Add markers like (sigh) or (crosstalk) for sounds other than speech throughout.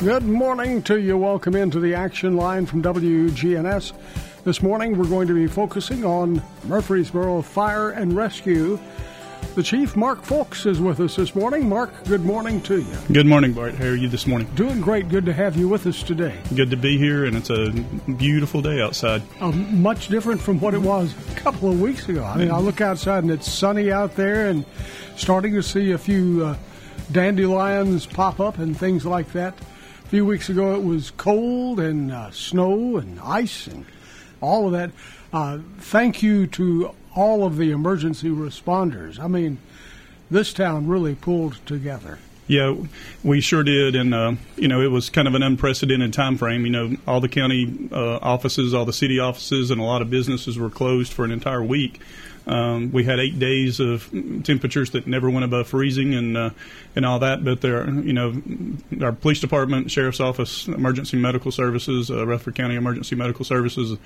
Good morning to you. Welcome into the action line from WGNS. This morning we're going to be focusing on Murfreesboro Fire and Rescue. The Chief, Mark Foulks, is with us this morning. Mark, good morning to you. Good morning, Bart. How are you this morning? Doing great. Good to have you with us today. Good to be here, and it's a beautiful day outside. Um, much different from what it was a couple of weeks ago. I mean, I look outside and it's sunny out there and starting to see a few uh, dandelions pop up and things like that. Few weeks ago it was cold and uh, snow and ice and all of that. Uh, thank you to all of the emergency responders. I mean, this town really pulled together. Yeah, we sure did, and uh, you know it was kind of an unprecedented time frame. You know, all the county uh, offices, all the city offices, and a lot of businesses were closed for an entire week. Um, we had eight days of temperatures that never went above freezing, and uh, and all that. But there, you know, our police department, sheriff's office, emergency medical services, uh, Rutherford County Emergency Medical Services,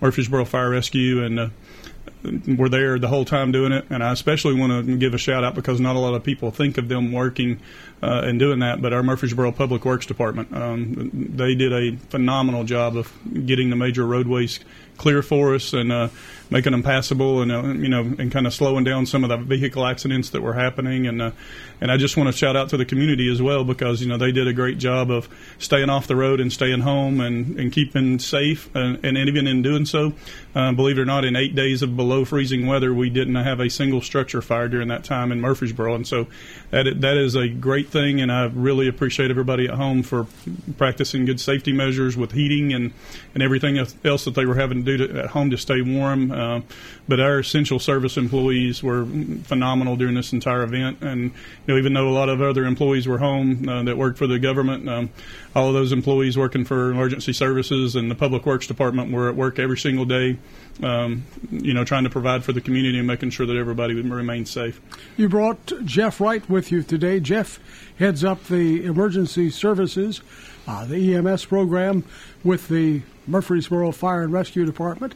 Murfreesboro Fire Rescue, and uh, were there the whole time doing it. And I especially want to give a shout out because not a lot of people think of them working uh, and doing that. But our Murfreesboro Public Works Department, um, they did a phenomenal job of getting the major roadways clear for us and uh, making them passable and uh, you know and kind of slowing down some of the vehicle accidents that were happening. And uh, and I just want to shout out to the community as well because you know they did a great job of staying off the road and staying home and, and keeping safe and, and even in doing so. Uh, believe it or not in eight days of below freezing weather we didn't have a single structure fire during that time in Murfreesboro. And so that that is a great thing and I really appreciate everybody at home for practicing good safety measures with heating and and everything else that they were having to do to, at home to stay warm. Uh, but our essential service employees were phenomenal during this entire event, and you know even though a lot of other employees were home uh, that worked for the government, um, all of those employees working for emergency services and the public works department were at work every single day. Um, you know, trying to provide for the community and making sure that everybody would remain safe. You brought Jeff Wright with you today. Jeff heads up the emergency services, uh, the EMS program with the Murfreesboro Fire and Rescue Department.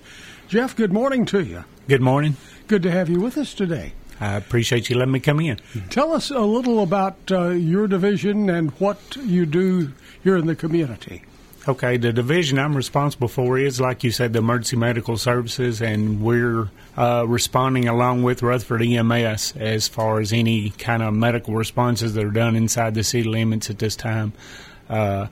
Jeff, good morning to you. Good morning. Good to have you with us today. I appreciate you letting me come in. Tell us a little about uh, your division and what you do here in the community. Okay, the division I'm responsible for is, like you said, the emergency medical services, and we're uh, responding along with Rutherford EMS as far as any kind of medical responses that are done inside the city limits at this time. Uh,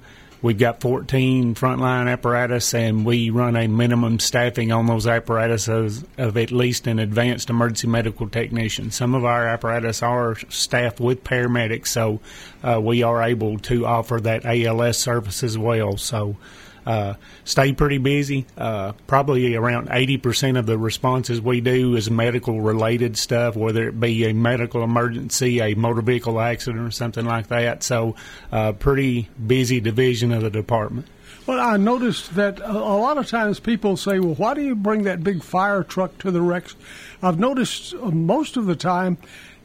We've got 14 frontline apparatus, and we run a minimum staffing on those apparatuses of at least an advanced emergency medical technician. Some of our apparatus are staffed with paramedics, so uh, we are able to offer that ALS service as well. So uh, stay pretty busy. Uh, probably around 80% of the responses we do is medical related stuff, whether it be a medical emergency, a motor vehicle accident, or something like that. So, uh, pretty busy division of the department. Well, I noticed that a, lot of times people say, well, why do you bring that big fire truck to the wrecks? I've noticed uh, most of the time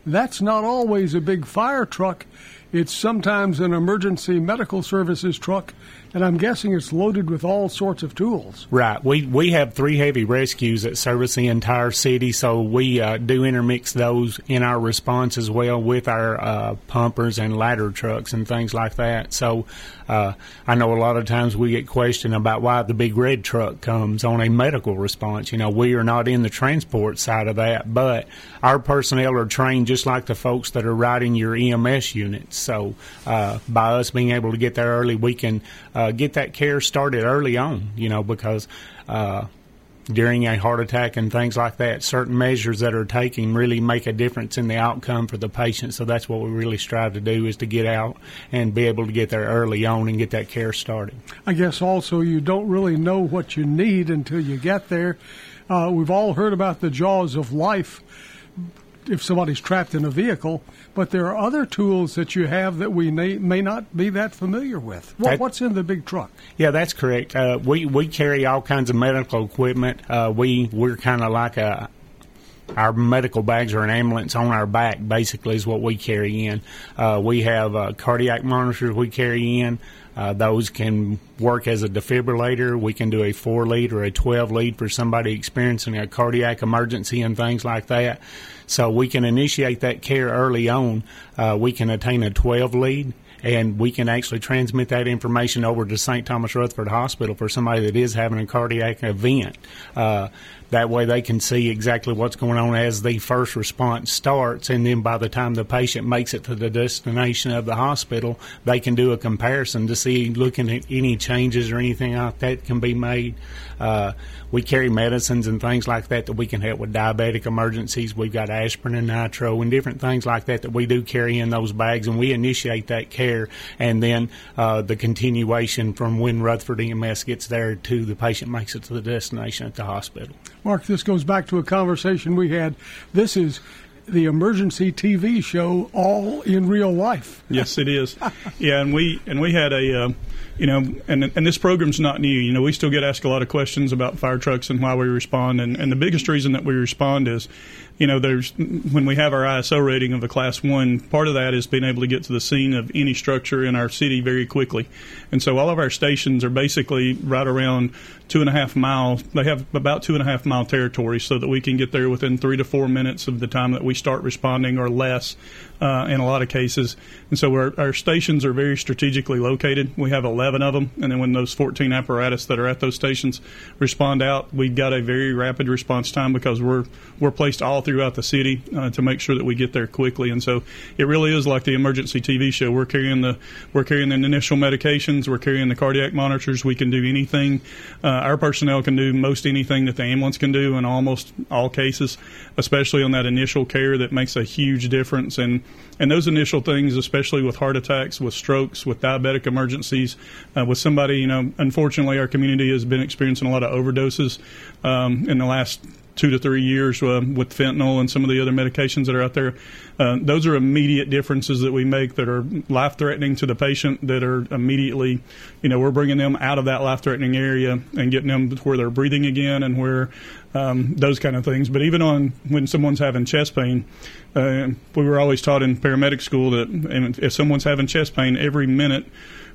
that's not always a big fire truck. It's sometimes an emergency medical services truck, and I'm guessing it's loaded with all sorts of tools. Right. We we have three heavy rescues that service the entire city, so we uh, do intermix those in our response as well with our uh, pumpers and ladder trucks and things like that. So uh, I know a lot of times we get questioned about why the big red truck comes on a medical response. You know, we are not in the transport side of that, but our personnel are trained just like the folks that are riding your EMS units. So uh, by us being able to get there early, we can uh, get that care started early on. You know, because uh, during a heart attack and things like that. Certain measures that are taking really make a difference in the outcome for the patient. So that's what we really strive to do is to get out and be able to get there early on and get that care started. I guess also you don't really know what you need until you get there. Uh, we've all heard about the jaws of life if somebody's trapped in a vehicle, but there are other tools that you have that we may, may not be that familiar with. What, That- what's in the big truck? Yeah, that's correct. Uh, we we carry all kinds of medical equipment. Uh, we we're kind of like a our medical bags are an ambulance on our back. Basically, is what we carry in. Uh, we have uh, cardiac monitors we carry in. Uh, those can work as a defibrillator. We can do a four lead or a twelve lead for somebody experiencing a cardiac emergency and things like that. So we can initiate that care early on. Uh, we can attain a twelve lead and we can actually transmit that information over to St. Thomas Rutherford Hospital for somebody that is having a cardiac event. Uh, that way they can see exactly what's going on as the first response starts, and then by the time the patient makes it to the destination of the hospital, they can do a comparison to see, looking at any changes or anything like that can be made. Uh, we carry medicines and things like that that we can help with diabetic emergencies. We've got aspirin and nitro and different things like that that we do carry in those bags, and we initiate that care, and then uh, the continuation from when Rutherford EMS gets there to the patient makes it to the destination at the hospital. Mark, this goes back to a conversation we had. This is the emergency TV show all in real life. Yes, it is. Yeah, and we and we had a, uh, you know, and and this program's not new. You know, we still get asked a lot of questions about fire trucks and why we respond, and and the biggest reason that we respond is, you know, there's when we have our ISO rating of a class one, part of that is being able to get to the scene of any structure in our city very quickly, and so all of our stations are basically right around two and a half miles. They have about two and a half mile territory, so that we can get there within three to four minutes of the time that we start responding, or less, uh, in a lot of cases. And so our, our stations are very strategically located. We have 11 of them, and then when those 14 apparatus that are at those stations respond out, we've got a very rapid response time because we're we're placed all throughout the city uh, to make sure that we get there quickly. And so it really is like the emergency TV show. We're carrying the we're carrying the initial medications, we're carrying the cardiac monitors. We can do anything. Uh, our personnel can do most anything that the ambulance can do in almost all cases, especially on that initial care that makes a huge difference. And and those initial things, especially with heart attacks, with strokes, with diabetic emergencies, uh, with somebody, you know, unfortunately, our community has been experiencing a lot of overdoses um, in the last two to three years uh, with fentanyl and some of the other medications that are out there. Uh, those are immediate differences that we make that are life threatening to the patient. That are immediately, you know, we're bringing them out of that life threatening area and getting them to where they're breathing again and where um, those kind of things. But even on when someone's having chest pain, uh, we were always taught in paramedic school that if someone's having chest pain, every minute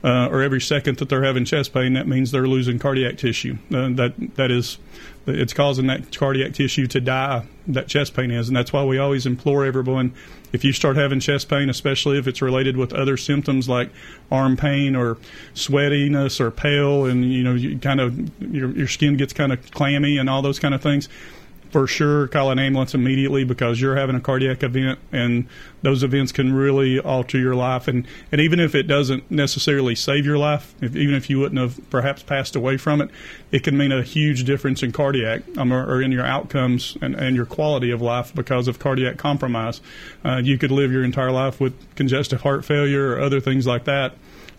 uh, or every second that they're having chest pain, that means they're losing cardiac tissue. Uh, that that is, it's causing that cardiac tissue to die. That chest pain is, and that's why we always implore everyone: if you start having chest pain, especially if it's related with other symptoms like arm pain or sweatiness or pale, and you know, you kind of your your skin gets kind of clammy and all those kind of things for sure call an ambulance immediately because you're having a cardiac event and those events can really alter your life. And, and even if it doesn't necessarily save your life if, even if you wouldn't have perhaps passed away from it it can mean a huge difference in cardiac um, or, or in your outcomes and, and your quality of life because of cardiac compromise. Uh, you could live your entire life with congestive heart failure or other things like that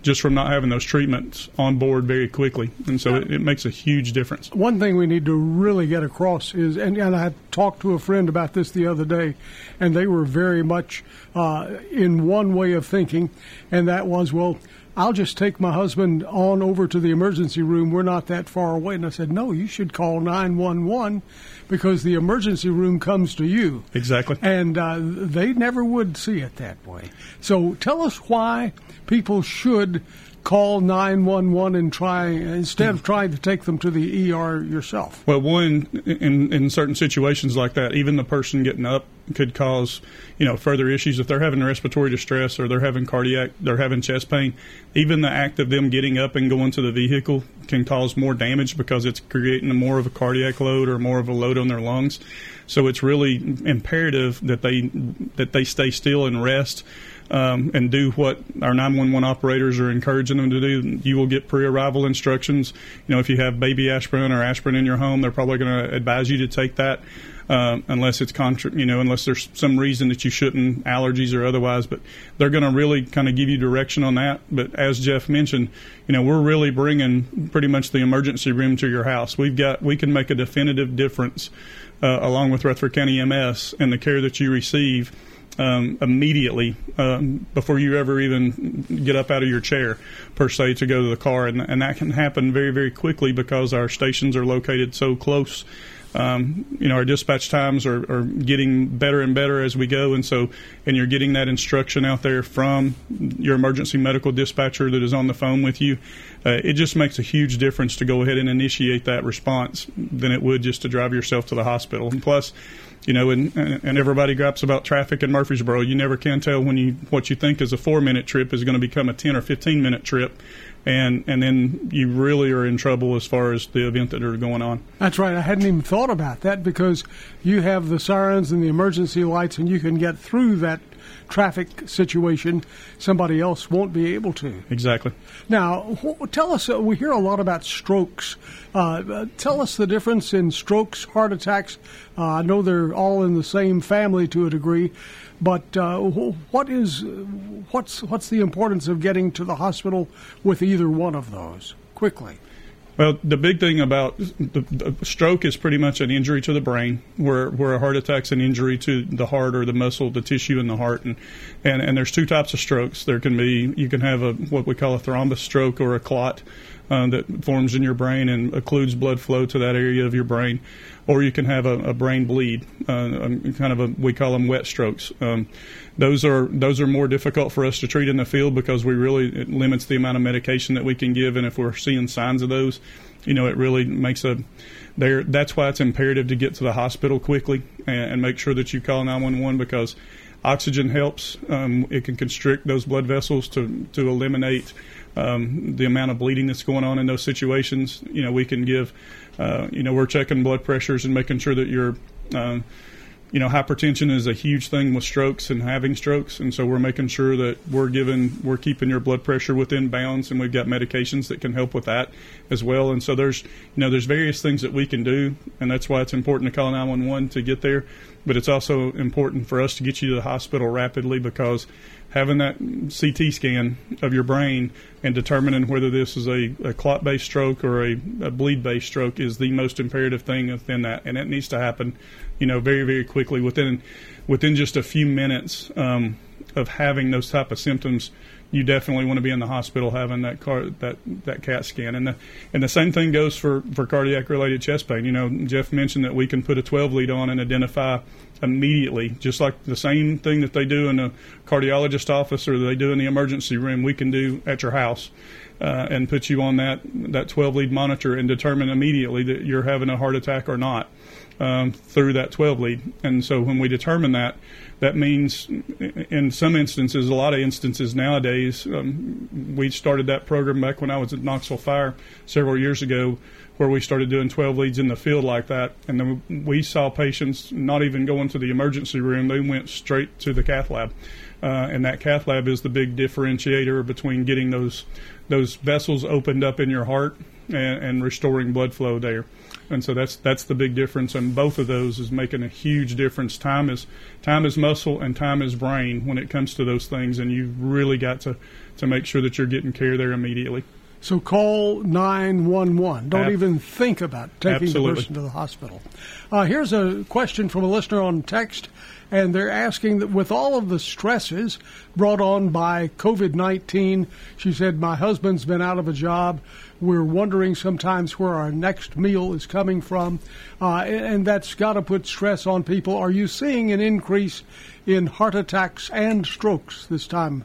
just from not having those treatments on board very quickly. And so it, it makes a huge difference. One thing we need to really get across is, and, and I talked to a friend about this the other day, and they were very much uh, in one way of thinking, and that was, well, I'll just take my husband on over to the emergency room. We're not that far away. And I said, no, you should call 911 because the emergency room comes to you. exactly And uh, they never would see it that way. So tell us why people should call 911 and try, instead of trying to take them to the ER yourself. Well, one in in certain situations like that, even the person getting up could cause you know further issues if they're having respiratory distress or they're having cardiac, they're having chest pain. Even the act of them getting up and going to the vehicle can cause more damage because it's creating more of a cardiac load or more of a load on their lungs. So it's really imperative that they that they stay still and rest. Um, and do what our 911 operators are encouraging them to do, you will get pre-arrival instructions. You know, if you have baby aspirin or aspirin in your home, they're probably going to advise you to take that. Um, unless it's contra- you know, unless there's some reason that you shouldn't, allergies or otherwise. But they're going to really kind of give you direction on that. But as Jeff mentioned, you know, we're really bringing pretty much the emergency room to your house. We've got we can make a definitive difference uh, along with Rutherford County EMS and the care that you receive. Um, immediately um, before you ever even get up out of your chair, per se, to go to the car, and, and that can happen very, very quickly because our stations are located so close um, you know, our dispatch times are, are, getting better and better as we go, and so, and you're getting that instruction out there from your emergency medical dispatcher that is on the phone with you. Uh, it just makes a huge difference to go ahead and initiate that response than it would just to drive yourself to the hospital. And plus, you know, and, and everybody graps about traffic in Murfreesboro. You never can tell when you what you think is a four minute trip is going to become a ten or fifteen minute trip, and and then you really are in trouble as far as the event that are going on. That's right. I hadn't even thought about that because you have the sirens and the emergency lights, and you can get through that traffic situation. Somebody else won't be able to. Exactly. Now, tell us. Uh, we hear a lot about strokes. Uh, uh, tell us the difference in strokes, heart attacks. Uh, I know they're all in the same family to a degree, but uh, what is what's what's the importance of getting to the hospital with either one of those quickly? Well, the big thing about the, the, stroke is pretty much an injury to the brain, where where a heart attack's an injury to the heart or the muscle, the tissue in the heart, and and, and there's two types of strokes. There can be you can have a what we call a thrombus stroke or a clot uh, that forms in your brain and occludes blood flow to that area of your brain, or you can have a, a brain bleed, uh, um, kind of a we call them wet strokes. Um, those are those are more difficult for us to treat in the field because we really it limits the amount of medication that we can give, and if we're seeing signs of those, you know, it really makes a there. That's why it's imperative to get to the hospital quickly and, and make sure that you call 911 because oxygen helps. Um, it can constrict those blood vessels to to eliminate um, the amount of bleeding that's going on in those situations. You know, we can give. Uh, you know, we're checking blood pressures and making sure that you're um, you know, hypertension is a huge thing with strokes and having strokes, and so we're making sure that we're giving, we're keeping your blood pressure within bounds, and we've got medications that can help with that as well. And so there's, you know, there's various things that we can do, and that's why it's important to call 911 to get there. But it's also important for us to get you to the hospital rapidly because having that CT scan of your brain and determining whether this is a, a clot based stroke or a, a bleed based stroke is the most imperative thing within that, and it needs to happen, you know, very very quickly within within just a few minutes um, of having those type of symptoms. You definitely want to be in the hospital having that car that that CAT scan, and the and the same thing goes for for cardiac related chest pain. You know, Jeff mentioned that we can put a 12 lead on and identify immediately, just like the same thing that they do in a cardiologist office or they do in the emergency room, we can do at your house. Uh, and put you on that that 12 lead monitor and determine immediately that you're having a heart attack or not um, through that 12 lead. And so when we determine that, that means in some instances, a lot of instances nowadays, um, we started that program back when I was at Knoxville Fire several years ago where we started doing 12 leads in the field like that. And then we saw patients not even going to the emergency room, they went straight to the cath lab. Uh, and that cath lab is the big differentiator between getting those those vessels opened up in your heart and, and restoring blood flow there. And so that's that's the big difference, and both of those is making a huge difference. Time is time is muscle, and time is brain when it comes to those things, and you've really got to to make sure that you're getting care there immediately. So call 911. Don't Ab- even think about taking Absolutely. the person to the hospital. Uh, here's a question from a listener on text, and they're asking that with all of the stresses brought on by COVID 19, she said, My husband's been out of a job. We're wondering sometimes where our next meal is coming from, uh, and and that's got to put stress on people. Are you seeing an increase in heart attacks and strokes this time?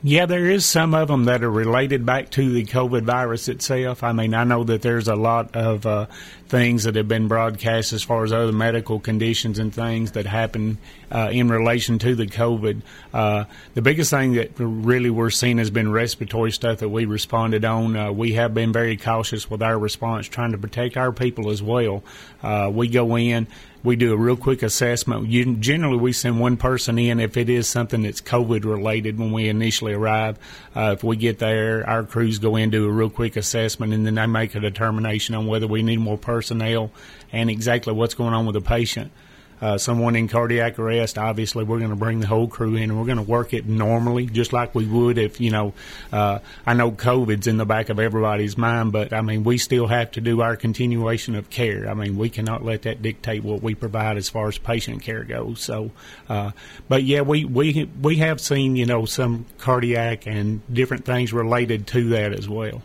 Yeah, there is some of them that are related back to the COVID virus itself. I mean, I know that there's a lot of uh, things that have been broadcast as far as other medical conditions and things that happen uh, in relation to the COVID. Uh, the biggest thing that really we're seeing has been respiratory stuff that we responded on. Uh, we have been very cautious with our response, trying to protect our people as well. Uh, we go in. We do a real quick assessment. You, generally, we send one person in if it is something that's COVID related when we initially arrive. Uh, if we get there, our crews go in do a real quick assessment, and then they make a determination on whether we need more personnel and exactly what's going on with the patient uh, someone in cardiac arrest, obviously we're going to bring the whole crew in and we're going to work it normally, just like we would if, you know, uh, I know COVID's in the back of everybody's mind, but I mean, we still have to do our continuation of care. I mean, we cannot let that dictate what we provide as far as patient care goes. So, uh, but yeah, we, we, we have seen, you know, some cardiac and different things related to that as well.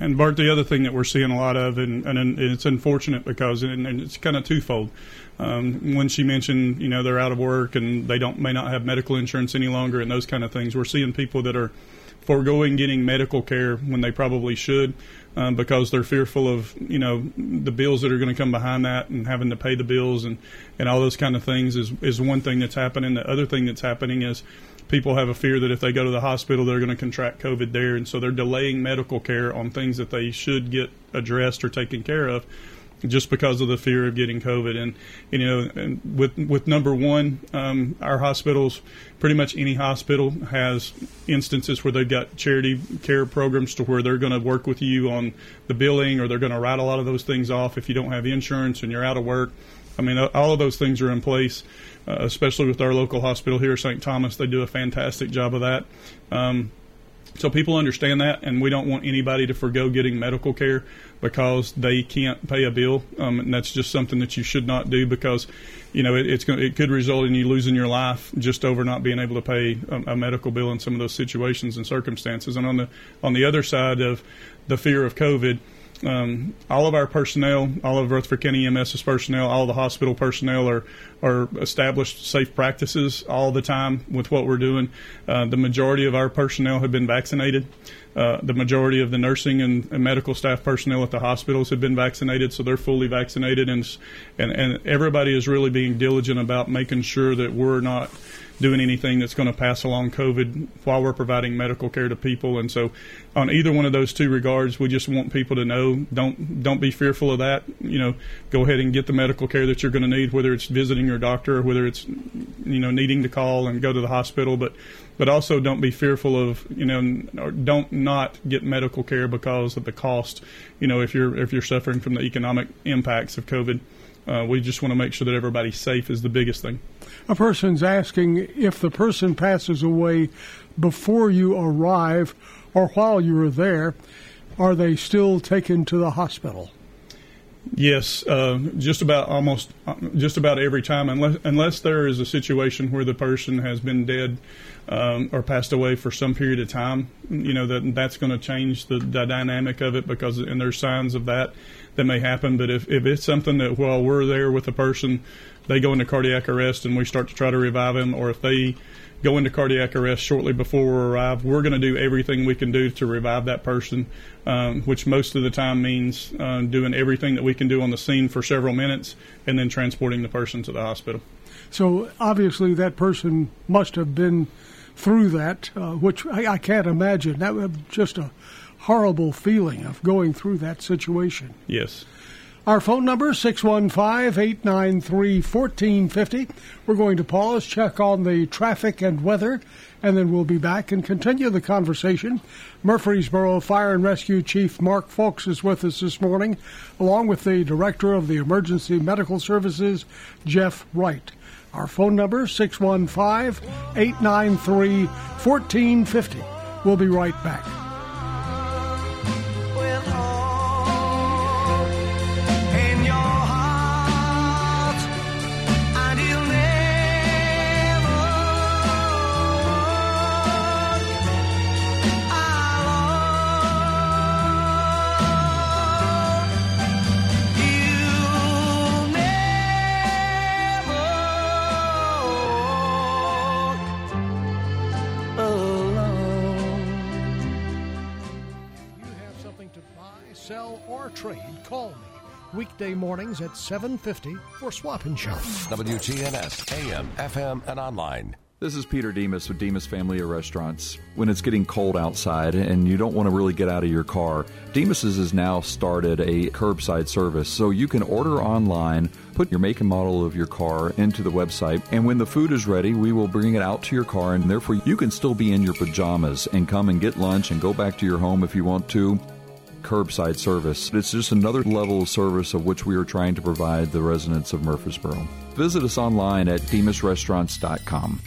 And Bart, the other thing that we're seeing a lot of, and, and it's unfortunate because, and, and it's kind of twofold. Um, when she mentioned, you know, they're out of work and they don't may not have medical insurance any longer, and those kind of things, we're seeing people that are foregoing getting medical care when they probably should. Um, because they're fearful of you know the bills that are going to come behind that and having to pay the bills and, and all those kind of things is is one thing that's happening. The other thing that's happening is people have a fear that if they go to the hospital they're going to contract COVID there, and so they're delaying medical care on things that they should get addressed or taken care of just because of the fear of getting COVID. And, you know, and with with number one, um, our hospitals, pretty much any hospital has instances where they've got charity care programs to where they're going to work with you on the billing or they're going to write a lot of those things off if you don't have insurance and you're out of work. I mean, all of those things are in place, uh, especially with our local hospital here, St. Thomas. They do a fantastic job of that. Um, so people understand that, and we don't want anybody to forego getting medical care because they can't pay a bill, um, and that's just something that you should not do because, you know, it, it's going it could result in you losing your life just over not being able to pay a, a medical bill in some of those situations and circumstances. And on the on the other side of the fear of COVID um, all of our personnel, all of Rutherford County EMS's personnel, all the hospital personnel are are established safe practices all the time with what we're doing. Uh, the majority of our personnel have been vaccinated. Uh, the majority of the nursing and, and, medical staff personnel at the hospitals have been vaccinated, so they're fully vaccinated, and and, and everybody is really being diligent about making sure that we're not doing anything that's going to pass along COVID while we're providing medical care to people. And so, on either one of those two regards, we just want people to know don't don't be fearful of that. You know, go ahead and get the medical care that you're going to need, whether it's visiting your doctor or whether it's you know needing to call and go to the hospital, but but also don't be fearful of you know don't not get medical care because of the cost. You know, if you're if you're suffering from the economic impacts of COVID. Uh, we just want to make sure that everybody's safe is the biggest thing. A person's asking if the person passes away before you arrive or while you are there, are they still taken to the hospital? Yes, uh, just about almost just about every time, unless unless there is a situation where the person has been dead um, or passed away for some period of time, you know that that's going to change the, the dynamic of it because and there's signs of that that may happen. But if, if it's something that while we're there with the person, they go into cardiac arrest and we start to try to revive them, or if they go into cardiac arrest shortly before we arrive, we're going to do everything we can do to revive that person, um, which most of the time means uh, doing everything that we can do on the scene for several minutes and then transporting the person to the hospital. So obviously, that person must have been through that, uh, which I, I, can't imagine. That was just a horrible feeling of going through that situation. Yes. Our phone number is 615-893-1450. We're going to pause, check on the traffic and weather, and then we'll be back and continue the conversation. Murfreesboro Fire and Rescue Chief Mark Foulks is with us this morning, along with the Director of the Emergency Medical Services, Jeff Wright. Our phone number 615-893-1450. We'll be right back. Weekday mornings at 7.50 for Swap and Shop. WGNS, AM, FM, and online. This is Peter Demos with Demos Family of Restaurants. When it's getting cold outside and you don't want to really get out of your car, Demos's has now started a curbside service so you can order online, put your make and model of your car into the website, and when the food is ready, we will bring it out to your car and therefore you can still be in your pajamas and come and get lunch and go back to your home if you want to curbside service. It's just another level of service of which we are trying to provide the residents of Murfreesboro. Visit us online at demosrestaurants.com.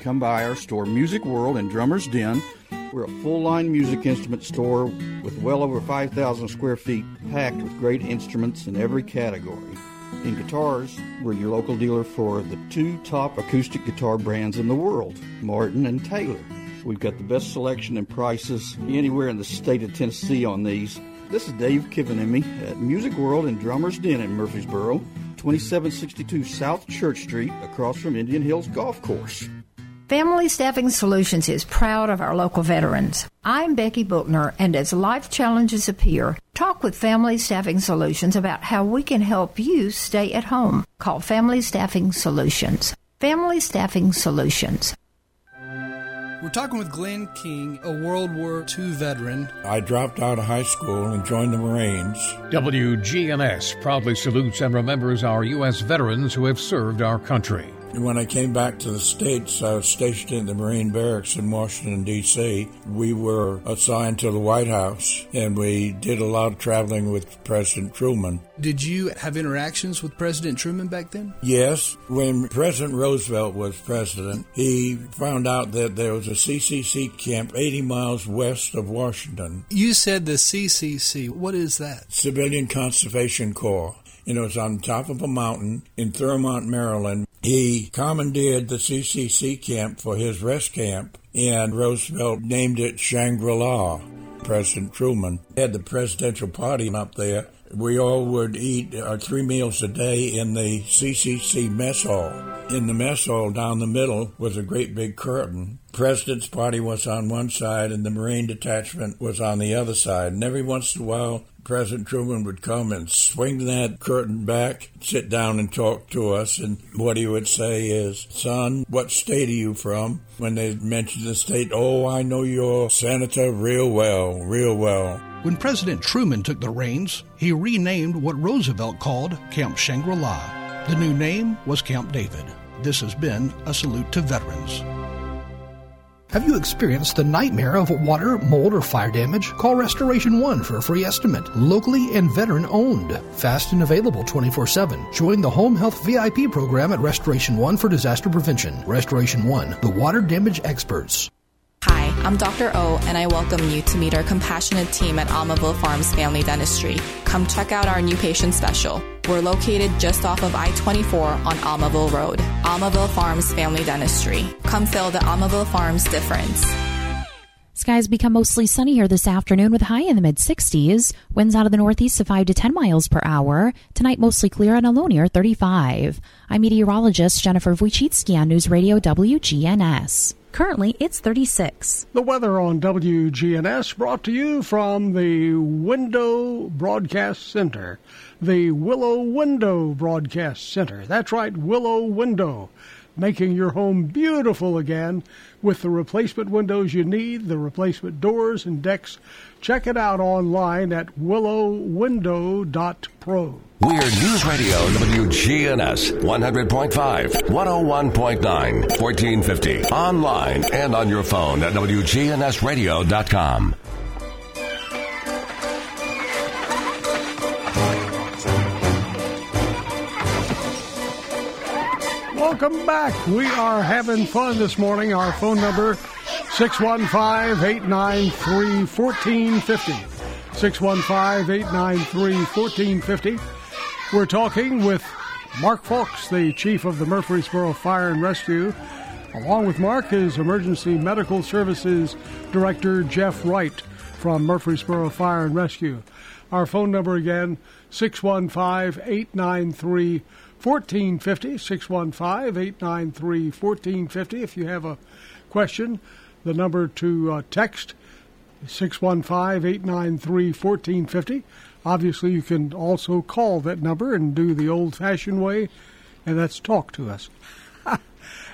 Come by our store, Music World and Drummer's Den. We're a full line music instrument store with well over 5,000 square feet packed with great instruments in every category. In guitars, we're your local dealer for the two top acoustic guitar brands in the world, Martin and Taylor. We've got the best selection and prices anywhere in the state of Tennessee on these. This is Dave Kiven and me at Music World and Drummer's Den in Murfreesboro, 2762 South Church Street, across from Indian Hills Golf Course. Family Staffing Solutions is proud of our local veterans. I'm Becky Bookner, and as life challenges appear, talk with Family Staffing Solutions about how we can help you stay at home. Call Family Staffing Solutions. Family Staffing Solutions. We're talking with Glenn King, a World War II veteran. I dropped out of high school and joined the Marines. WGNS proudly salutes and remembers our U.S. veterans who have served our country. When I came back to the States, I was stationed in the Marine Barracks in Washington, D.C. We were assigned to the White House, and we did a lot of traveling with President Truman. Did you have interactions with President Truman back then? Yes. When President Roosevelt was president, he found out that there was a CCC camp 80 miles west of Washington. You said the CCC. What is that? Civilian Conservation Corps. You know, it's on top of a mountain in Thurmont, Maryland. He commandeered the CCC camp for his rest camp, and Roosevelt named it Shangri La. President Truman had the presidential party up there. We all would eat our three meals a day in the CCC mess hall. In the mess hall down the middle was a great big curtain. President's party was on one side and the Marine detachment was on the other side. And every once in a while, President Truman would come and swing that curtain back, sit down and talk to us. And what he would say is, Son, what state are you from? When they mentioned the state, oh, I know your senator real well, real well. When President Truman took the reins, he renamed what Roosevelt called Camp Shangri La. The new name was Camp David. This has been a salute to veterans. Have you experienced the nightmare of water, mold, or fire damage? Call Restoration One for a free estimate. Locally and veteran owned. Fast and available 24 7. Join the Home Health VIP program at Restoration One for disaster prevention. Restoration One, the water damage experts. I'm Dr. O, and I welcome you to meet our compassionate team at Almaville Farms Family Dentistry. Come check out our new patient special. We're located just off of I 24 on Almaville Road. Almaville Farms Family Dentistry. Come feel the Almaville Farms difference. Skies become mostly sunny here this afternoon with high in the mid 60s. Winds out of the northeast of 5 to 10 miles per hour. Tonight mostly clear and a low near 35. I'm meteorologist Jennifer Wojcicki on News Radio WGNS. Currently, it's 36. The weather on WGNS brought to you from the Window Broadcast Center. The Willow Window Broadcast Center. That's right, Willow Window. Making your home beautiful again with the replacement windows you need, the replacement doors and decks. Check it out online at willowwindow.pro. We're News Radio WGNS 100.5, 101.9, 1450. Online and on your phone at WGNSradio.com. Welcome back. We are having fun this morning. Our phone number 615-893-1450. 615-893-1450. We're talking with Mark Fox, the chief of the Murfreesboro Fire and Rescue. Along with Mark is Emergency Medical Services Director Jeff Wright from Murfreesboro Fire and Rescue. Our phone number again 615 893 1450 615 893 1450 if you have a question the number to uh, text 615 893 1450 obviously you can also call that number and do the old fashioned way and that's talk to us (laughs)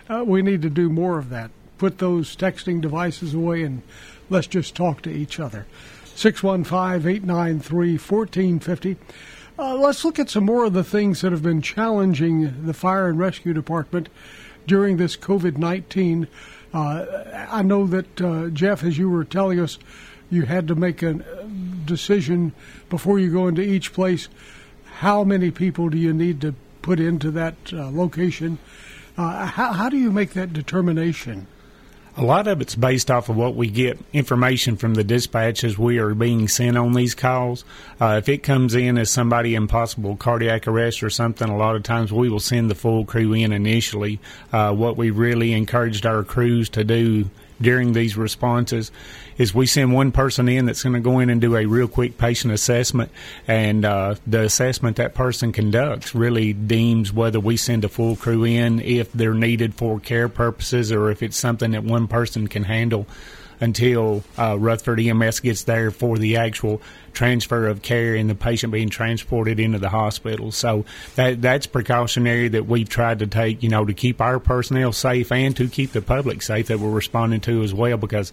Uh, we need to do more of that. Put those texting devices away and let's just talk to each other. 615 893 1450. Uh, let's look at some more of the things that have been challenging the fire and rescue department during this COVID 19. Uh, I know that, uh, Jeff, as you were telling us, you had to make a decision before you go into each place. How many people do you need to put into that uh, location? Uh, how, how do you make that determination? A lot of it's based off of what we get information from the dispatches we are being sent on these calls. Uh, if it comes in as somebody in possible cardiac arrest or something, a lot of times we will send the full crew in initially. Uh, what we really encouraged our crews to do during these responses is we send one person in that's going to go in and do a real quick patient assessment, and uh, the assessment that person conducts really deems whether we send a full crew in if they're needed for care purposes or if it's something that one person can handle until uh, Rutherford EMS gets there for the actual transfer of care and the patient being transported into the hospital. So that that's precautionary that we've tried to take, you know, to keep our personnel safe and to keep the public safe that we're responding to as well because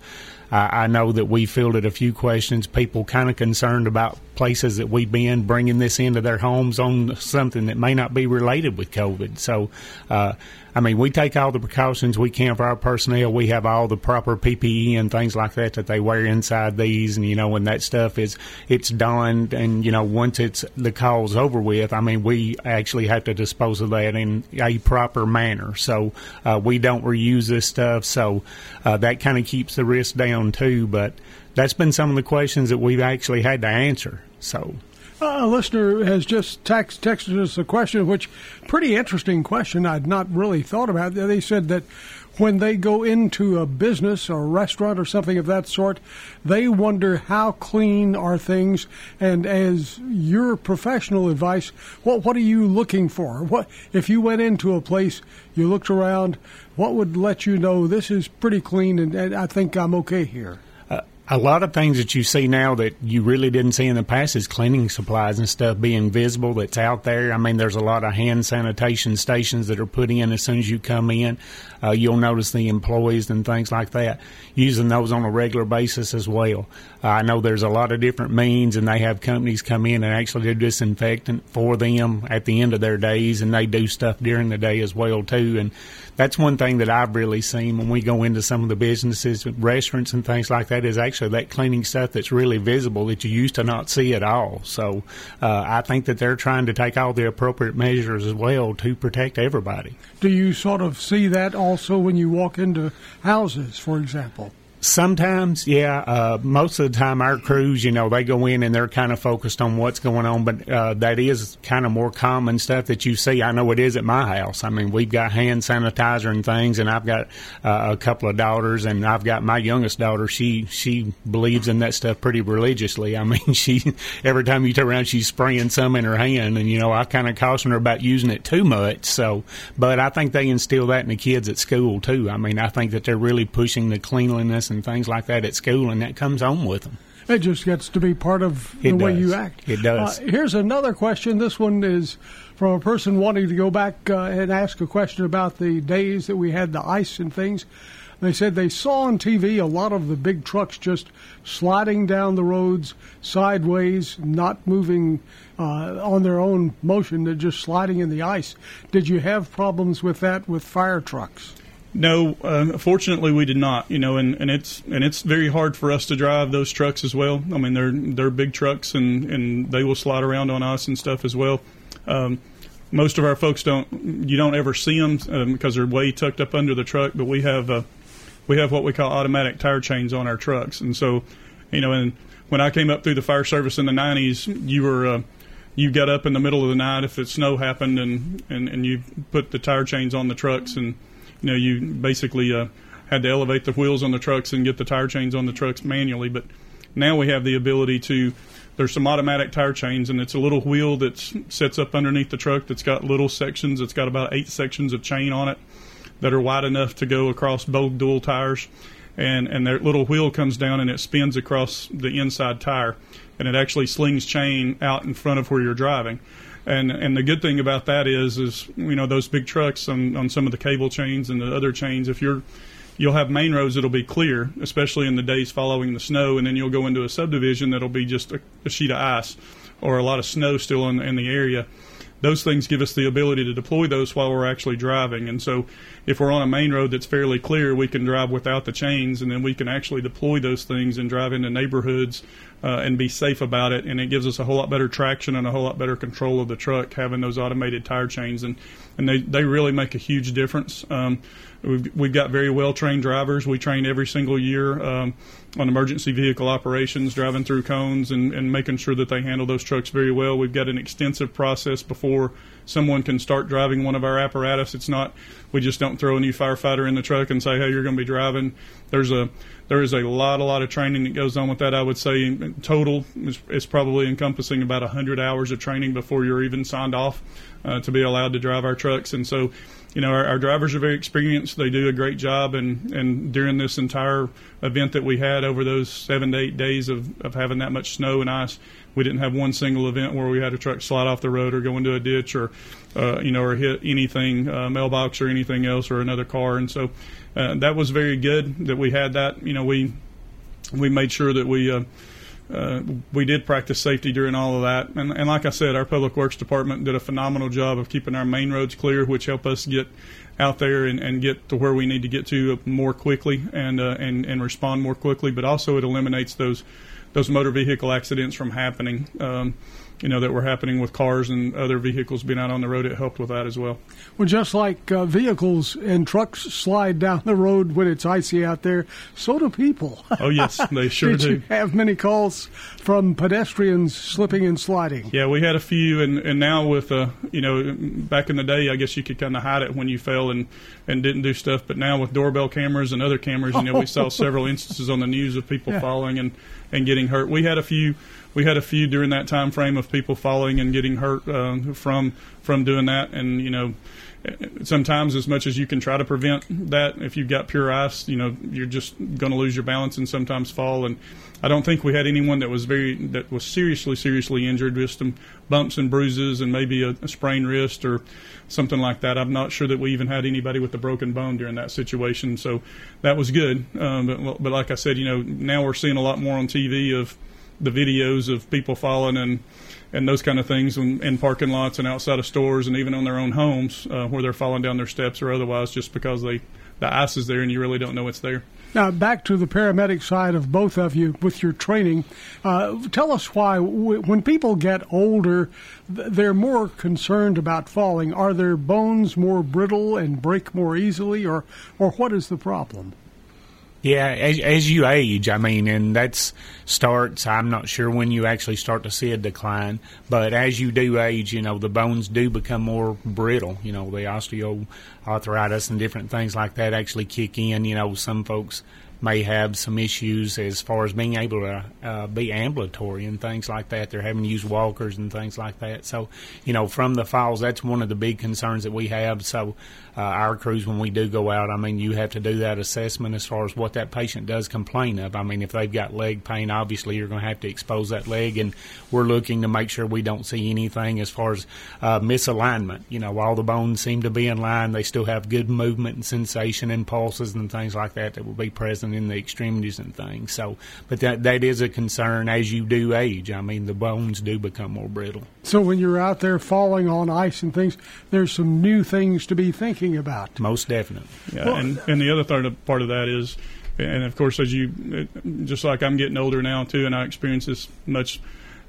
I, I know that we fielded a few questions, people kind of concerned about places that we've been bringing this into their homes on something that may not be related with COVID. So, uh, I mean, we take all the precautions we can for our personnel. We have all the proper PPE and things like that that they wear inside these, and you know, when that stuff is it's done, and you know, once it's the call's over with, I mean, we actually have to dispose of that in a proper manner. So uh, we don't reuse this stuff. So uh, that kind of keeps the risk down too. But that's been some of the questions that we've actually had to answer. So Uh, a listener has just text, texted us a question, which pretty interesting question. I'd not really thought about. They said that when they go into a business or a restaurant or something of that sort, they wonder how clean are things. And as your professional advice, what what are you looking for? What if you went into a place, you looked around, what would let you know this is pretty clean and, and I think I'm okay here? A lot of things that you see now that you really didn't see in the past is cleaning supplies and stuff being visible that's out there. I mean, there's a lot of hand sanitation stations that are put in as soon as you come in. Uh, you'll notice the employees and things like that using those on a regular basis as well. Uh, I know there's a lot of different means, and they have companies come in and actually do disinfectant for them at the end of their days, and they do stuff during the day as well too. And that's one thing that I've really seen when we go into some of the businesses, restaurants, and things like that is actually that cleaning stuff that's really visible that you used to not see at all. So uh, I think that they're trying to take all the appropriate measures as well to protect everybody. Do you sort of see that also when you walk into houses, for example? Sometimes, yeah. Uh, most of the time, our crews, you know, they go in and they're kind of focused on what's going on, but uh, that is kind of more common stuff that you see. I know it is at my house. I mean, we've got hand sanitizer and things, and I've got uh, a couple of daughters, and I've got my youngest daughter. She she believes in that stuff pretty religiously. I (laughs) mean, she every time you turn around, she's spraying some in her hand, and you know, I kind of caution her about using it too much. So, but I think they instill that in the kids at school too. I mean, I think that they're really pushing the cleanliness and things like that at school, and that comes on with them. It just gets to be part of the way you act. It does. Uh, here's another question. This one is from a person wanting to go back uh, and ask a question about the days that we had the ice and things. They said they saw on TV a lot of the big trucks just sliding down the roads sideways, not moving uh, on their own motion. They're just sliding in the ice. Did you have problems with that with fire trucks? No, uh, fortunately we did not. You know, and, and it's and it's very hard for us to drive those trucks as well. I mean, they're they're big trucks and and they will slide around on us and stuff as well. Um, most of our folks don't. You don't ever see them um, because they're way tucked up under the truck. But we have uh, we have what we call automatic tire chains on our trucks, and so you know, and when I came up through the fire service in the '90s, you were uh, you got up in the middle of the night if the snow happened, and and and you put the tire chains on the trucks, and you know, you basically uh, had to elevate the wheels on the trucks and get the tire chains on the trucks manually. But now we have the ability to. There's some automatic tire chains, and it's a little wheel that sets up underneath the truck that's got little sections. It's got about eight sections of chain on it that are wide enough to go across both dual tires. And, and their little wheel comes down and it spins across the inside tire. And it actually slings chain out in front of where you're driving. And and the good thing about that is is you know those big trucks on on some of the cable chains and the other chains if you're you'll have main roads that'll be clear, especially in the days following the snow, and then you'll go into a subdivision that'll be just a, a sheet of ice or a lot of snow still in, in the area. Those things give us the ability to deploy those while we're actually driving. And so, if we're on a main road that's fairly clear, we can drive without the chains, and then we can actually deploy those things and drive into neighborhoods uh, and be safe about it. And it gives us a whole lot better traction and a whole lot better control of the truck having those automated tire chains. And, and they, they really make a huge difference. Um, We've, we've got very well trained drivers. We train every single year um, on emergency vehicle operations, driving through cones and, and making sure that they handle those trucks very well. We've got an extensive process before someone can start driving one of our apparatus. It's not we just don't throw a new firefighter in the truck and say, "Hey, you're going to be driving." There's a there is a lot a lot of training that goes on with that. I would say in total is, is probably encompassing about 100 hours of training before you're even signed off uh, to be allowed to drive our trucks. And so you know, our, our, drivers are very experienced. They do a great job, and, and during this entire event that we had over those seven to eight days of, of having that much snow and ice, we didn't have one single event where we had a truck slide off the road or go into a ditch or, uh, you know, or hit anything, uh, mailbox or anything else or another car. And so uh, that was very good that we had that. You know, we we made sure that we uh, uh, we did practice safety during all of that. And, and, like I said, our public works department did a phenomenal job of keeping our main roads clear, which help us get out there and, and get to where we need to get to more quickly and uh, and and respond more quickly. But also, it eliminates those those motor vehicle accidents from happening. Um, you know that were happening with cars and other vehicles being out on the road. It helped with that as well. Well, just like uh, vehicles and trucks slide down the road when it's icy out there, so do people. Oh yes, they (laughs) sure Did do. You have many calls from pedestrians slipping and sliding. Yeah, we had a few, and, and now with uh, you know, back in the day, I guess you could kind of hide it when you fell and and didn't do stuff. But now with doorbell cameras and other cameras, you know, we (laughs) saw several instances on the news of people Yeah. falling and and getting hurt. We had a few. We had a few during that time frame of people falling and getting hurt uh, from from doing that, and you know, sometimes as much as you can try to prevent that, if you've got pure ice, you know, you're just going to lose your balance and sometimes fall. And I don't think we had anyone that was very that was seriously seriously injured, just some bumps and bruises and maybe a, a sprained wrist or something like that. I'm not sure that we even had anybody with a broken bone during that situation, so that was good. Um, but, but like I said, you know, now we're seeing a lot more on TV of the videos of people falling and and those kind of things in, in parking lots and outside of stores and even on their own homes uh, where they're falling down their steps or otherwise just because they the ice is there and you really don't know it's there. Now, back to the paramedic side of both of you with your training. Uh, tell us why, w- when people get older, th- they're more concerned about falling. Are their bones more brittle and break more easily, or, or what is the problem? Yeah, as, as you age, I mean, and that's starts. I'm not sure when you actually start to see a decline, but as you do age, you know, the bones do become more brittle. You know, the osteoarthritis and different things like that actually kick in. You know, some folks may have some issues as far as being able to uh, be ambulatory and things like that. They're having to use walkers and things like that. So, you know, from the falls, that's one of the big concerns that we have. So, uh, our crews, when we do go out, I mean, you have to do that assessment as far as what that patient does complain of. I mean, if they've got leg pain, obviously you're going to have to expose that leg, and we're looking to make sure we don't see anything as far as uh, misalignment. You know, while the bones seem to be in line. They still have good movement and sensation and pulses and things like that that will be present in the extremities and things. So, but that that is a concern as you do age. I mean, the bones do become more brittle. So, when you're out there falling on ice and things, there's some new things to be thinking about. Most definitely. Yeah, and, and the other third part of that is, and of course, as you, just like I'm getting older now too, and I experience this much,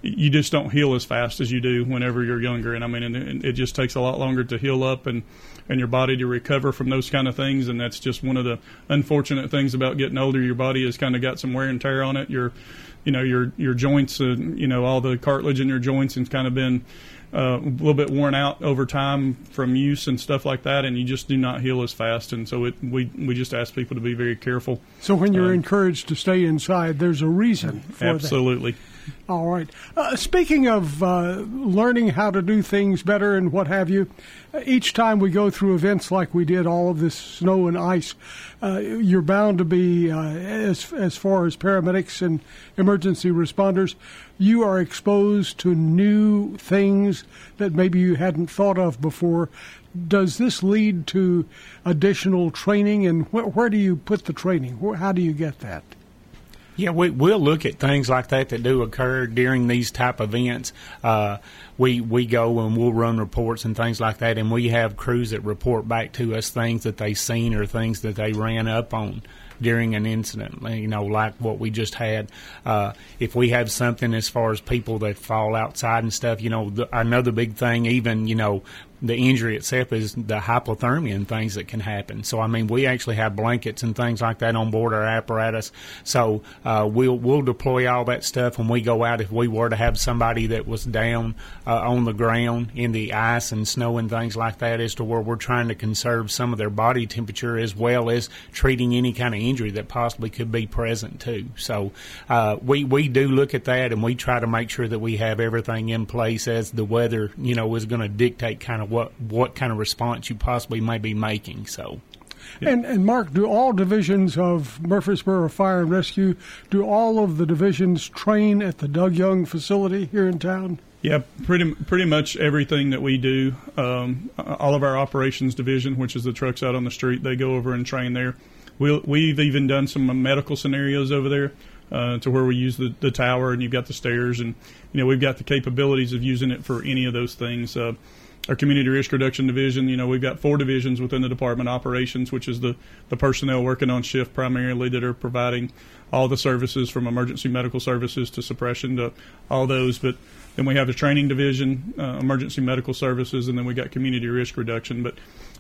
you just don't heal as fast as you do whenever you're younger. And I mean, and it, it just takes a lot longer to heal up and, and your body to recover from those kind of things. And that's just one of the unfortunate things about getting older. Your body has kind of got some wear and tear on it. Your, you know, your, your joints, uh, you know, all the cartilage in your joints has kind of been, uh, a little bit worn out over time from use and stuff like that, and you just do not heal as fast. And so it, we we just ask people to be very careful. So, when you're Um, encouraged to stay inside, there's a reason for that. Absolutely. All right. Uh, speaking of uh, learning how to do things better and what have you, uh, each time we go through events like we did, all of this snow and ice, uh, you're bound to be, uh, as as far as paramedics and emergency responders, you are exposed to new things that maybe you hadn't thought of before. Does this lead to additional training, and wh- where do you put the training? Wh- How do you get that? Yeah, we, we'll look at things like that that do occur during these type events. Uh, we we go and we'll run reports and things like that, and we have crews that report back to us things that they seen or things that they ran up on during an incident. You know, like what we just had. Uh, if we have something as far as people that fall outside and stuff, you know, the, another big thing, even you know, the injury itself is the hypothermia and things that can happen. So I mean, we actually have blankets and things like that on board our apparatus. So uh, we'll we'll deploy all that stuff when we go out. If we were to have somebody that was down uh, on the ground in the ice and snow and things like that, as to where we're trying to conserve some of their body temperature as well as treating any kind of injury that possibly could be present too. So uh, we we do look at that and we try to make sure that we have everything in place as the weather you know is going to dictate kind of what what kind of response you possibly may be making. So. And, and Mark, do all divisions of Murfreesboro Fire and Rescue, do all of the divisions train at the Doug Young facility here in town? Yeah, pretty pretty much everything that we do. Um, all of our operations division, which is the trucks out on the street, they go over and train there. We'll, we've even done some medical scenarios over there uh, to where we use the, the tower and you've got the stairs, and you know we've got the capabilities of using it for any of those things. Uh, our community risk reduction division, you know, we've got four divisions within the department operations, which is the, the personnel working on shift primarily that are providing all the services from emergency medical services to suppression to all those. But then we have the training division, uh, emergency medical services, and then we got community risk reduction. But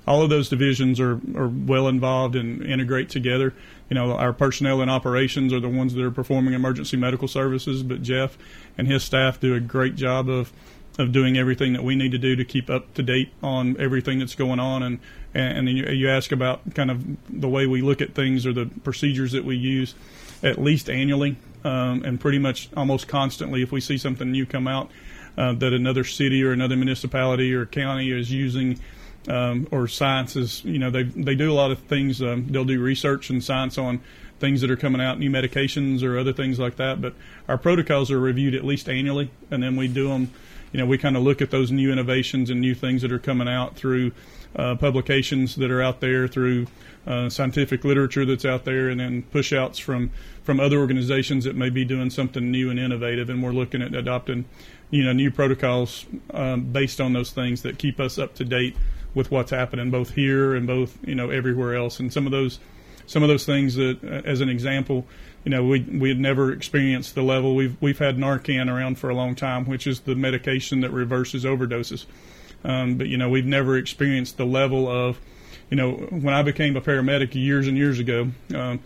all of those divisions are, are well involved and integrate together. You know, our personnel and operations are the ones that are performing emergency medical services, but Jeff and his staff do a great job of of doing everything that we need to do to keep up to date on everything that's going on. And and, then you, you ask about kind of the way we look at things or the procedures that we use, at least annually, um, and pretty much almost constantly. If we see something new come out uh, that another city or another municipality or county is using. Um, or sciences, you know, they they do a lot of things. Um, they'll do research and science on things that are coming out, new medications or other things like that. But our protocols are reviewed at least annually, and then we do them you know, we kind of look at those new innovations and new things that are coming out through uh, publications that are out there, through uh, scientific literature that's out there, and then pushouts from from other organizations that may be doing something new and innovative. And we're looking at adopting, you know, new protocols um, based on those things that keep us up to date with what's happening both here and both you know everywhere else. And some of those some of those things that, uh, as an example, you know, we we had never experienced the level. We've we've had Narcan around for a long time, which is the medication that reverses overdoses. Um, but you know, we've never experienced the level of, you know, when I became a paramedic years and years ago. Um,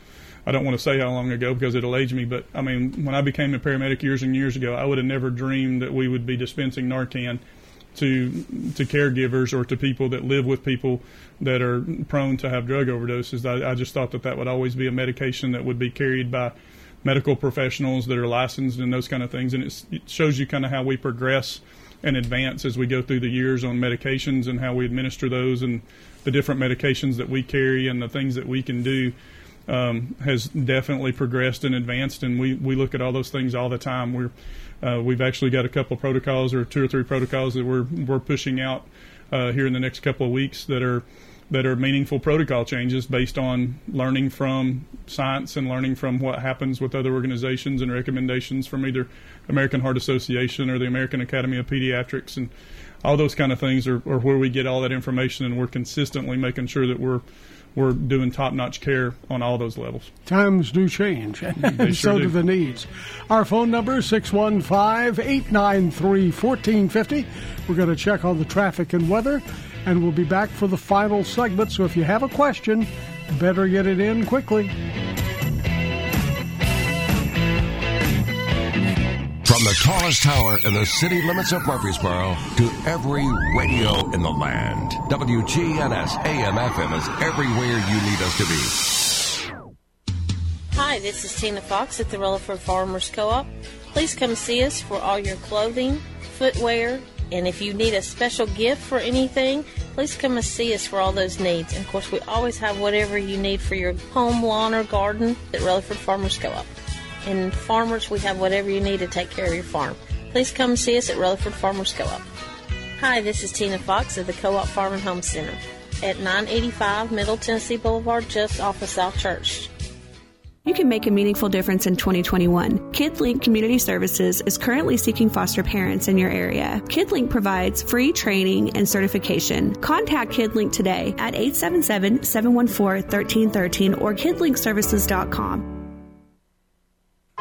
I don't want to say how long ago because it'll age me, but I mean, when I became a paramedic years and years ago, I would have never dreamed that we would be dispensing Narcan to to caregivers or to people that live with people that are prone to have drug overdoses. I, I just thought that that would always be a medication that would be carried by medical professionals that are licensed and those kind of things. And it shows you kind of how we progress and advance as we go through the years on medications and how we administer those and the different medications that we carry and the things that we can do. Um, has definitely progressed and advanced, and we, we look at all those things all the time. We're uh, we've actually got a couple of protocols or two or three protocols that we're we're pushing out uh, here in the next couple of weeks that are that are meaningful protocol changes based on learning from science and learning from what happens with other organizations and recommendations from either American Heart Association or the American Academy of Pediatrics. And all those kind of things are, are where we get all that information and we're consistently making sure that we're we're doing top notch care on all those levels. Times do change, and They (laughs) so do do. the needs. Our phone number is 615 893 1450. We're going to check on the traffic and weather, and we'll be back for the final segment. So if you have a question, better get it in quickly. From the tallest tower in the city limits of Murfreesboro to every radio in the land, WGNS AM FM is everywhere you need us to be. Hi, this is Tina Fox at the Rutherford Farmers Co-op. Please come see us for all your clothing, footwear, and if you need a special gift for anything, please come and see us for all those needs. And of course, we always have whatever you need for your home, lawn, or garden at Rutherford Farmers Co-op. And farmers, we have whatever you need to take care of your farm. Please come see us at Rutherford Farmers Co-op. Hi, this is Tina Fox of the Co-op Farm and Home Center at 985 Middle Tennessee Boulevard, just off of South Church. You can make a meaningful difference in 2021. KidLink Community Services is currently seeking foster parents in your area. KidLink provides free training and certification. Contact KidLink today at 877-714-1313 or kidlinkservices.com.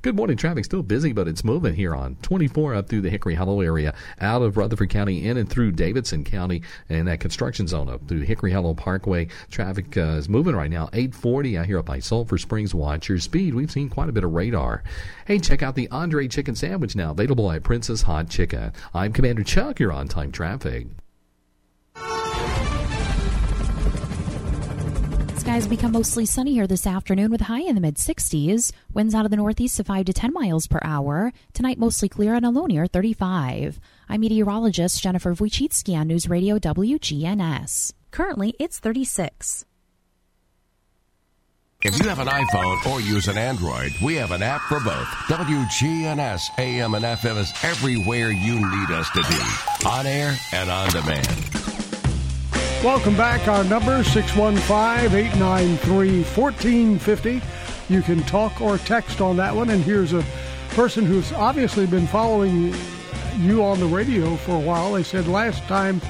Good morning. Traffic still busy, but it's moving here on 24 up through the Hickory Hollow area, out of Rutherford County, in and through Davidson County, and that construction zone up through Hickory Hollow Parkway. Traffic uh, is moving right now. 840 out here up by Sulphur Springs. Watch your speed. We've seen quite a bit of radar. Hey, check out the Andre Chicken Sandwich now, available at Prince's Hot Chicken. I'm Commander Chuck. You're on time traffic. Skies become mostly sunny here this afternoon with high in the mid 60s. Winds out of the northeast of 5 to 10 miles per hour. Tonight, mostly clear and a low near 35. I'm meteorologist Jennifer Wojcicki on News Radio WGNS. Currently, it's 36. If you have an iPhone or use an Android, we have an app for both. WGNS AM and FM is everywhere you need us to be. On air and on demand. Welcome back. Our number 615-893-1450. You can talk or text on that one. And here's a person who's obviously been following you on the radio for a while. They said last time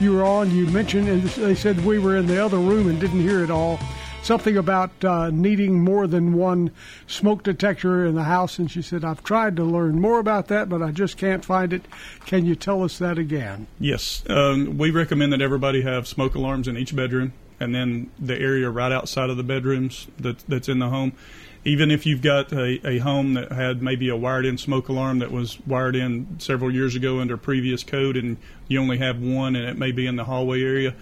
you were on, you mentioned, and they said we were in the other room and didn't hear it all. Something about uh, needing more than one smoke detector in the house, and she said, I've tried to learn more about that, but I just can't find it. Can you tell us that again? Yes, um, we recommend that everybody have smoke alarms in each bedroom, and then the area right outside of the bedrooms that, that's in the home. Even if you've got a, a home that had maybe a wired-in smoke alarm that was wired in several years ago under previous code, and you only have one, and it may be in the hallway area.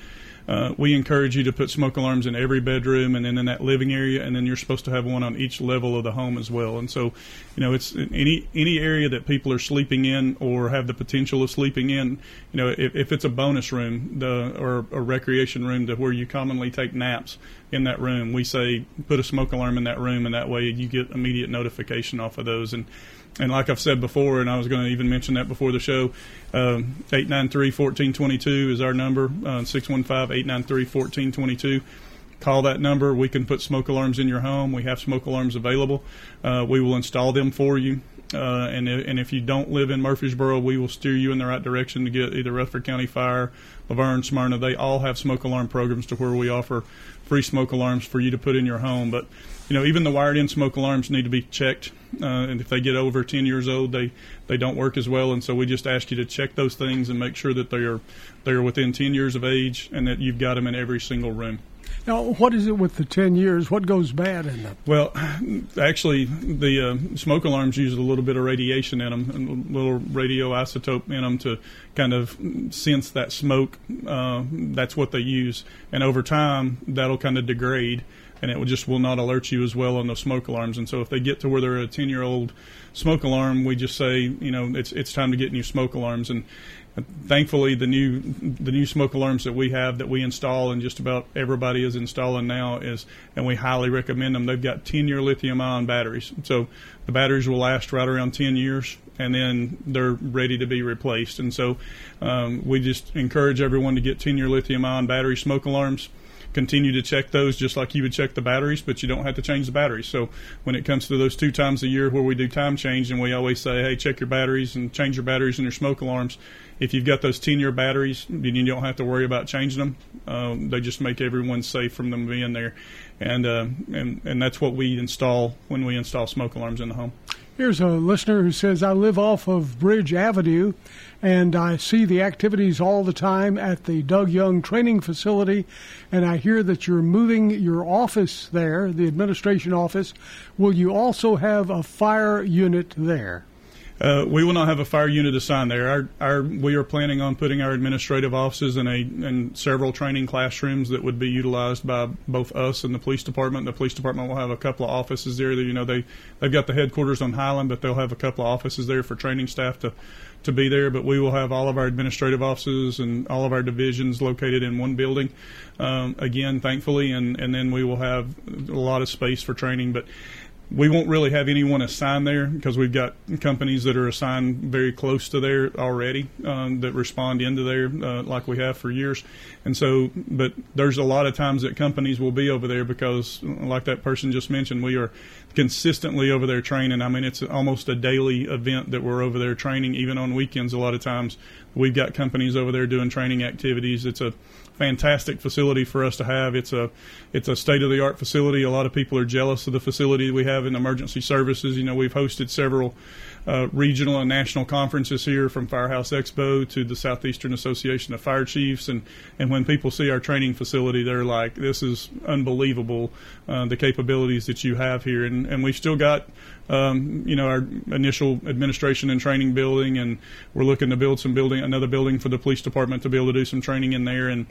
Uh, we encourage you to put smoke alarms in every bedroom and then in that living area, and then you're supposed to have one on each level of the home as well. And so, you know, it's any any area that people are sleeping in or have the potential of sleeping in. You know, if, if it's a bonus room the, or a recreation room to where you commonly take naps in that room, we say put a smoke alarm in that room, and that way you get immediate notification off of those. And and like I've said before, and I was going to even mention that before the show, um, 893-1422 is our number, uh, 615-893-1422. Call that number. We can put smoke alarms in your home. We have smoke alarms available. Uh, we will install them for you. Uh, and, and if you don't live in Murfreesboro, we will steer you in the right direction to get either Rutherford County Fire, La Vergne, Smyrna. They all have smoke alarm programs to where we offer free smoke alarms for you to put in your home. But you know, even the wired-in smoke alarms need to be checked, uh, and if they get over 10 years old, they they don't work as well. And so we just ask you to check those things and make sure that they are they are within 10 years of age and that you've got them in every single room. Now, what is it with the 10 years? What goes bad in them? Well, actually, the uh, smoke alarms use a little bit of radiation in them, a little radioisotope in them to kind of sense that smoke. Uh, that's what they use. And over time, that'll kind of degrade and it just will not alert you as well on those smoke alarms. And so if they get to where they're a 10 year old smoke alarm, we just say, you know, it's it's time to get new smoke alarms. And thankfully, the new the new smoke alarms that we have that we install and just about everybody is installing now is, and we highly recommend them. They've got 10 year lithium ion batteries, so the batteries will last right around 10 years. And then they're ready to be replaced. And so um, we just encourage everyone to get 10 year lithium ion battery smoke alarms continue to check those just like you would check the batteries, but you don't have to change the batteries. So when it comes to those two times a year where we do time change, and we always say, hey, check your batteries and change your batteries and your smoke alarms. If you've got those 10 year batteries, then you don't have to worry about changing them. Um, they just make everyone safe from them being there. And, uh, and, and that's what we install when we install smoke alarms in the home. Here's a listener who says, I live off of Bridge Avenue and I see the activities all the time at the Doug Young Training Facility. And I hear that you're moving your office there, the administration office. Will you also have a fire unit there? Uh, we will not have a fire unit assigned there. Our, our, we are planning on putting our administrative offices in a in several training classrooms that would be utilized by both us and the police department. The police department will have a couple of offices there. That, you know, they they've got the headquarters on Highland, but they'll have a couple of offices there for training staff to to be there. But we will have all of our administrative offices and all of our divisions located in one building. Um, again, thankfully, and and then we will have a lot of space for training, but we won't really have anyone assigned there because we've got companies that are assigned very close to there already um, that respond into there uh, like we have for years. And so, but there's a lot of times that companies will be over there because, like that person just mentioned, we are consistently over there training. I mean, it's almost a daily event that we're over there training, even on weekends. A lot of times, we've got companies over there doing training activities. It's a fantastic facility for us to have. It's a it's a state of the art facility. A lot of people are jealous of the facility we have in emergency services. You know, we've hosted several uh, regional and national conferences here, from Firehouse Expo to the Southeastern Association of Fire Chiefs, and and when people see our training facility, they're like, "This is unbelievable, uh, the capabilities that you have here," and and we've still got um, you know, our initial administration and training building, and we're looking to build some building, another building for the police department to be able to do some training in there, and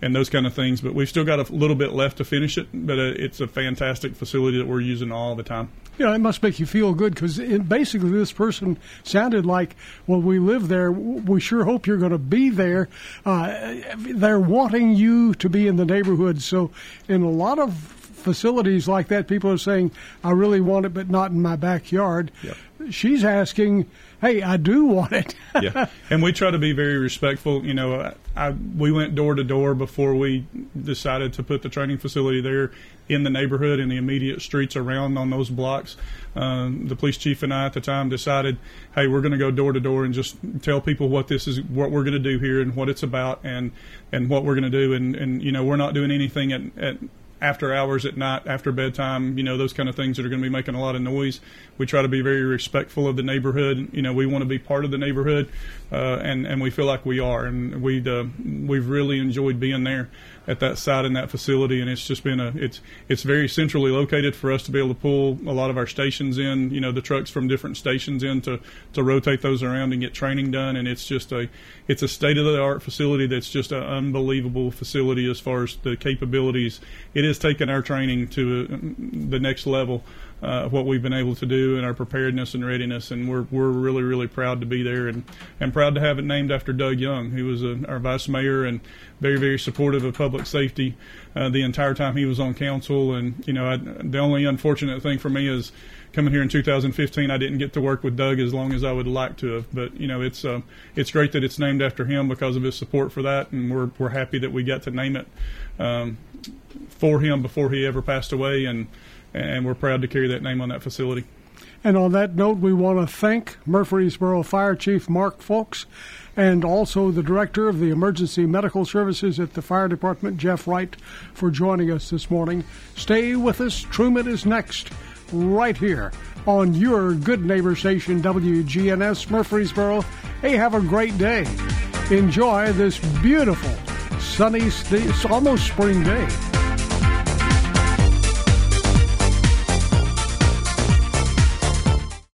and those kind of things. But we've still got a little bit left to finish it, but uh, it's a fantastic facility that we're using all the time. Yeah, it must make you feel good because basically this person sounded like, well, we live there. We sure hope you're going to be there. Uh, they're wanting you to be in the neighborhood. So, in a lot of facilities like that, people are saying, I really want it, but not in my backyard. Yep. She's asking, hey, I do want it. (laughs) yeah, and we try to be very respectful. You know, I, I, we went door to door before we decided to put the training facility there in the neighborhood in the immediate streets around on those blocks. Um, the police chief and I at the time decided, hey, we're going to go door to door and just tell people what this is, what we're going to do here, and what it's about, and and what we're going to do. And and you know, we're not doing anything at, at after hours at night, after bedtime, you know, those kind of things that are going to be making a lot of noise. We try to be very respectful of the neighborhood. You know, we want to be part of the neighborhood, uh, and and we feel like we are, and we uh, we've really enjoyed being there at that site in that facility, and it's just been a it's it's very centrally located for us to be able to pull a lot of our stations in. You know, the trucks from different stations in to to rotate those around and get training done, and it's just a it's a state of the art facility that's just an unbelievable facility as far as the capabilities. It has taken our training to uh, the next level uh, what we've been able to do and our preparedness and readiness, and we're we're really really proud to be there and and proud to have it named after Doug Young, who was a, our vice mayor and very very supportive of public safety uh, the entire time he was on council. And you know, I, the only unfortunate thing for me is coming here in 2015, I didn't get to work with Doug as long as I would like to have. But you know, it's uh, it's great that it's named after him because of his support for that, and we're we're happy that we got to name it um, for him before he ever passed away, and and we're proud to carry that name on that facility. And on that note, we want to thank Murfreesboro Fire Chief Mark Foulks and also the Director of the Emergency Medical Services at the Fire Department, Jeff Wright, for joining us this morning. Stay with us. Truman is next, right here on your good neighbor station, WGNS Murfreesboro. Hey, have a great day. Enjoy this beautiful, sunny, almost spring day.